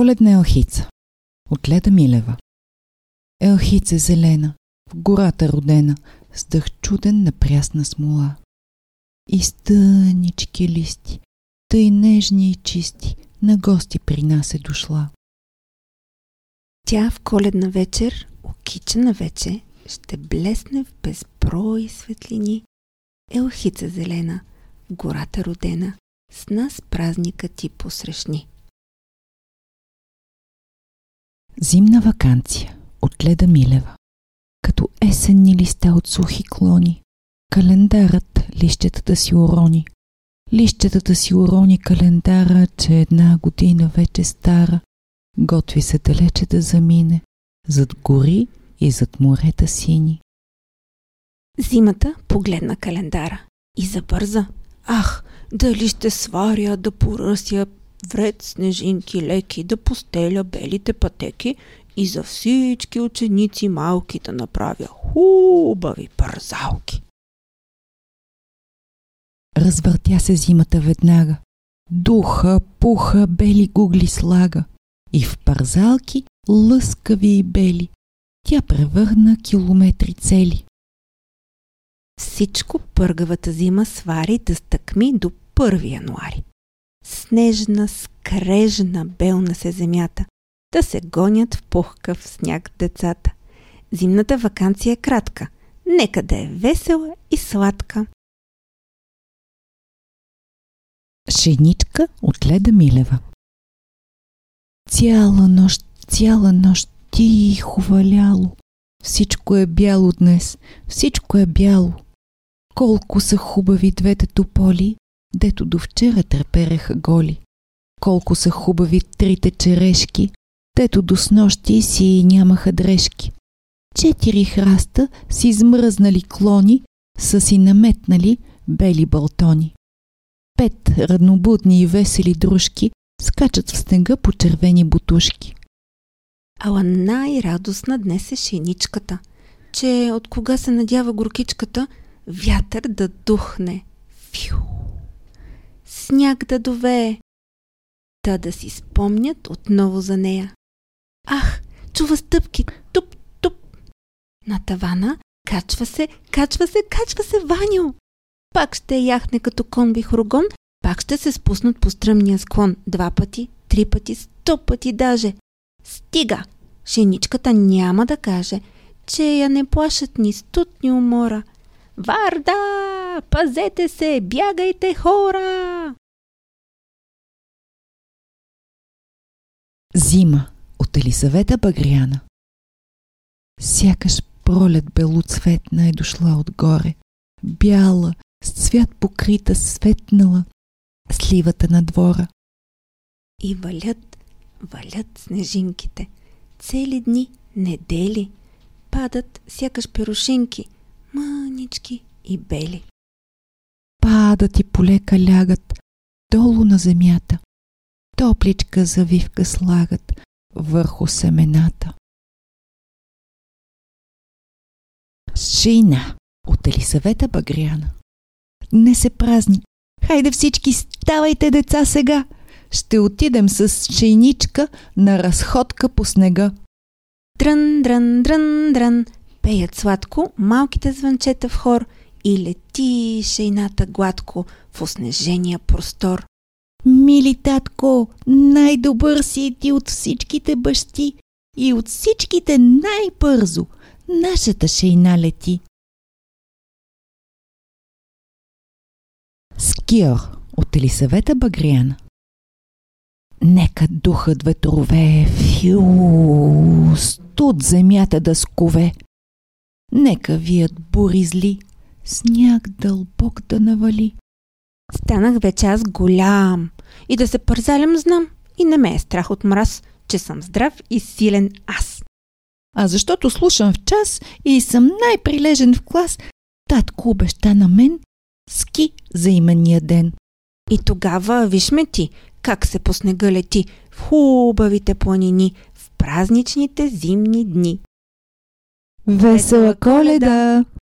Коледна елхица от Леда Милева Елхица зелена, в гората родена, с дъх чуден на прясна смола. И стънички листи, тъй нежни и чисти, на гости при нас е дошла. Тя в коледна вечер, окичена вече, ще блесне в безброй светлини. Елхица зелена, в гората родена, с нас празника ти посрещни. Зимна вакансия от Леда Милева Като есенни листа от сухи клони, календарът лищетата си урони. Лищетата си урони календара, че една година вече стара, готви се далече да замине, зад гори и зад морета сини. Зимата погледна календара и забърза. Ах, дали ще сваря да поръся вред снежинки леки, да постеля белите пътеки и за всички ученици малки да направя хубави парзалки. Развъртя се зимата веднага. Духа, пуха, бели гугли слага. И в парзалки лъскави и бели. Тя превърна километри цели. Всичко пъргавата зима свари да стъкми до 1 януари. Снежна, скрежна, белна се земята. Да се гонят в пухкав сняг децата. Зимната вакансия е кратка. Нека да е весела и сладка. Шеничка от Леда Милева Цяла нощ, цяла нощ тихо валяло. Всичко е бяло днес, всичко е бяло. Колко са хубави двете тополи, дето до вчера трепереха голи. Колко са хубави трите черешки, дето до снощи си нямаха дрежки. Четири храста с измръзнали клони, са си наметнали бели балтони. Пет раднобудни и весели дружки скачат в снега по червени бутушки. Ала най-радостна днес е шеничката, че от кога се надява горкичката, вятър да духне. Фю! Сняг да довее. Та да си спомнят отново за нея. Ах, чува стъпки, туп, туп. На тавана качва се, качва се, качва се Ваню. Пак ще яхне като кон вихрогон, пак ще се спуснат по стръмния склон два пъти, три пъти, сто пъти даже. Стига! Женичката няма да каже, че я не плашат ни студ, ни умора. Варда! Пазете се! Бягайте, хора! Зима от Елисавета Багряна Сякаш пролет белоцветна е дошла отгоре, бяла, с цвят покрита, светнала, сливата на двора. И валят, валят снежинките. Цели дни, недели, падат сякаш перушинки, мънички и бели. Падат и полека лягат долу на земята. Топличка завивка слагат върху семената. Шина от Елисавета Багряна. Днес е празник. Хайде всички, ставайте деца сега! Ще отидем с шейничка на разходка по снега. Дрън, дрън, дрън, дрън, пеят сладко малките звънчета в хор и лети шейната гладко в оснежения простор. Мили татко, най-добър си ти от всичките бащи и от всичките най-бързо. Нашата шейна лети. Скиор от Елисавета Багряна Нека духът ветрове, фю, студ земята да скове. Нека вият бури зли, сняг дълбок да навали. Станах вече аз голям и да се пързалям знам и не ме е страх от мраз, че съм здрав и силен аз. А защото слушам в час и съм най-прилежен в клас, татко обеща на мен ски за имения ден. И тогава виж ме ти, как се по снега лети в хубавите планини в празничните зимни дни. Весела коледа!